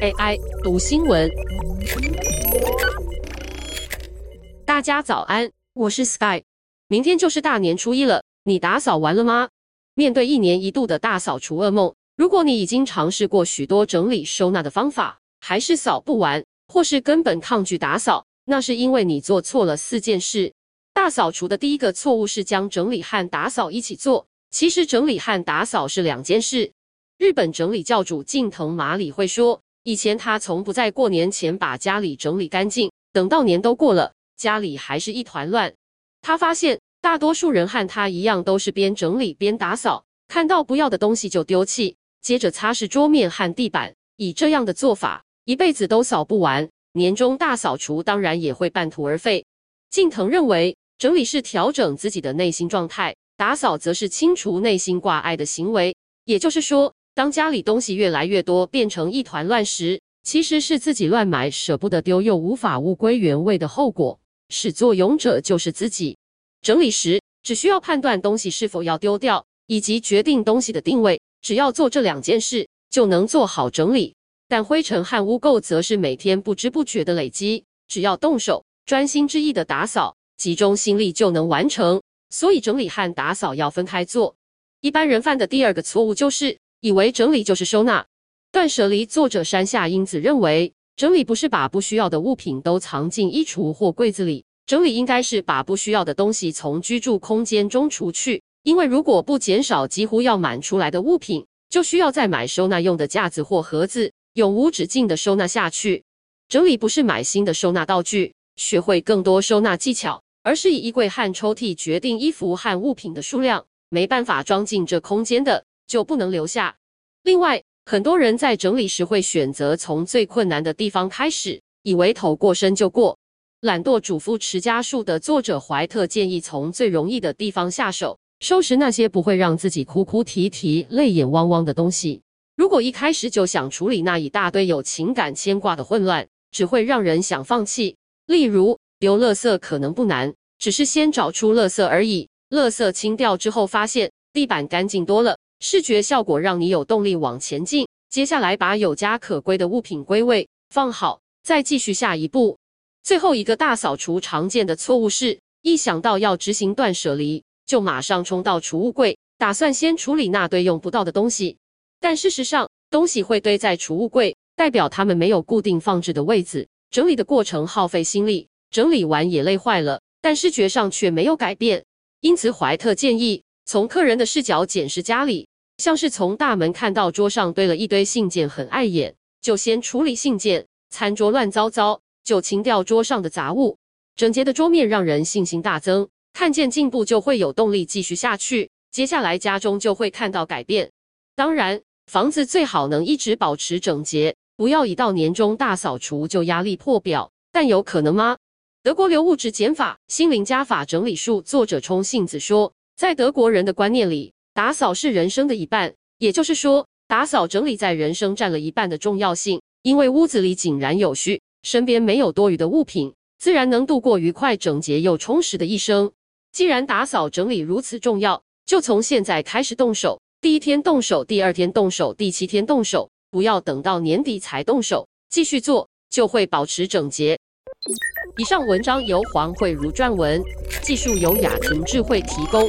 AI 读新闻，大家早安，我是 Sky。明天就是大年初一了，你打扫完了吗？面对一年一度的大扫除噩梦，如果你已经尝试过许多整理收纳的方法，还是扫不完，或是根本抗拒打扫，那是因为你做错了四件事。大扫除的第一个错误是将整理和打扫一起做，其实整理和打扫是两件事。日本整理教主近藤麻里会说，以前他从不在过年前把家里整理干净，等到年都过了，家里还是一团乱。他发现大多数人和他一样，都是边整理边打扫，看到不要的东西就丢弃，接着擦拭桌面和地板。以这样的做法，一辈子都扫不完，年终大扫除当然也会半途而废。近藤认为，整理是调整自己的内心状态，打扫则是清除内心挂碍的行为。也就是说，当家里东西越来越多，变成一团乱时，其实是自己乱买，舍不得丢，又无法物归原位的后果。始作俑者就是自己。整理时，只需要判断东西是否要丢掉，以及决定东西的定位。只要做这两件事，就能做好整理。但灰尘和污垢则是每天不知不觉的累积，只要动手，专心致意的打扫，集中心力就能完成。所以，整理和打扫要分开做。一般人犯的第二个错误就是。以为整理就是收纳，断舍离作者山下英子认为，整理不是把不需要的物品都藏进衣橱或柜子里，整理应该是把不需要的东西从居住空间中除去。因为如果不减少几乎要满出来的物品，就需要再买收纳用的架子或盒子，永无止境的收纳下去。整理不是买新的收纳道具，学会更多收纳技巧，而是以衣柜和抽屉决定衣服和物品的数量。没办法装进这空间的，就不能留下。另外，很多人在整理时会选择从最困难的地方开始，以为头过身就过。懒惰主妇持家术的作者怀特建议从最容易的地方下手，收拾那些不会让自己哭哭啼啼、泪眼汪汪的东西。如果一开始就想处理那一大堆有情感牵挂的混乱，只会让人想放弃。例如，丢垃圾可能不难，只是先找出垃圾而已。垃圾清掉之后，发现地板干净多了。视觉效果让你有动力往前进。接下来把有家可归的物品归位放好，再继续下一步。最后一个大扫除常见的错误是，一想到要执行断舍离，就马上冲到储物柜，打算先处理那堆用不到的东西。但事实上，东西会堆在储物柜，代表他们没有固定放置的位置。整理的过程耗费心力，整理完也累坏了，但视觉上却没有改变。因此，怀特建议从客人的视角检视家里。像是从大门看到桌上堆了一堆信件，很碍眼，就先处理信件；餐桌乱糟糟，就清掉桌上的杂物。整洁的桌面让人信心大增，看见进步就会有动力继续下去。接下来家中就会看到改变。当然，房子最好能一直保持整洁，不要一到年终大扫除就压力破表。但有可能吗？德国流物质减法心灵加法整理术作者冲幸子说，在德国人的观念里。打扫是人生的一半，也就是说，打扫整理在人生占了一半的重要性。因为屋子里井然有序，身边没有多余的物品，自然能度过愉快、整洁又充实的一生。既然打扫整理如此重要，就从现在开始动手。第一天动手，第二天动手，第七天动手，不要等到年底才动手，继续做就会保持整洁。以上文章由黄慧如撰文，技术由雅婷智慧提供。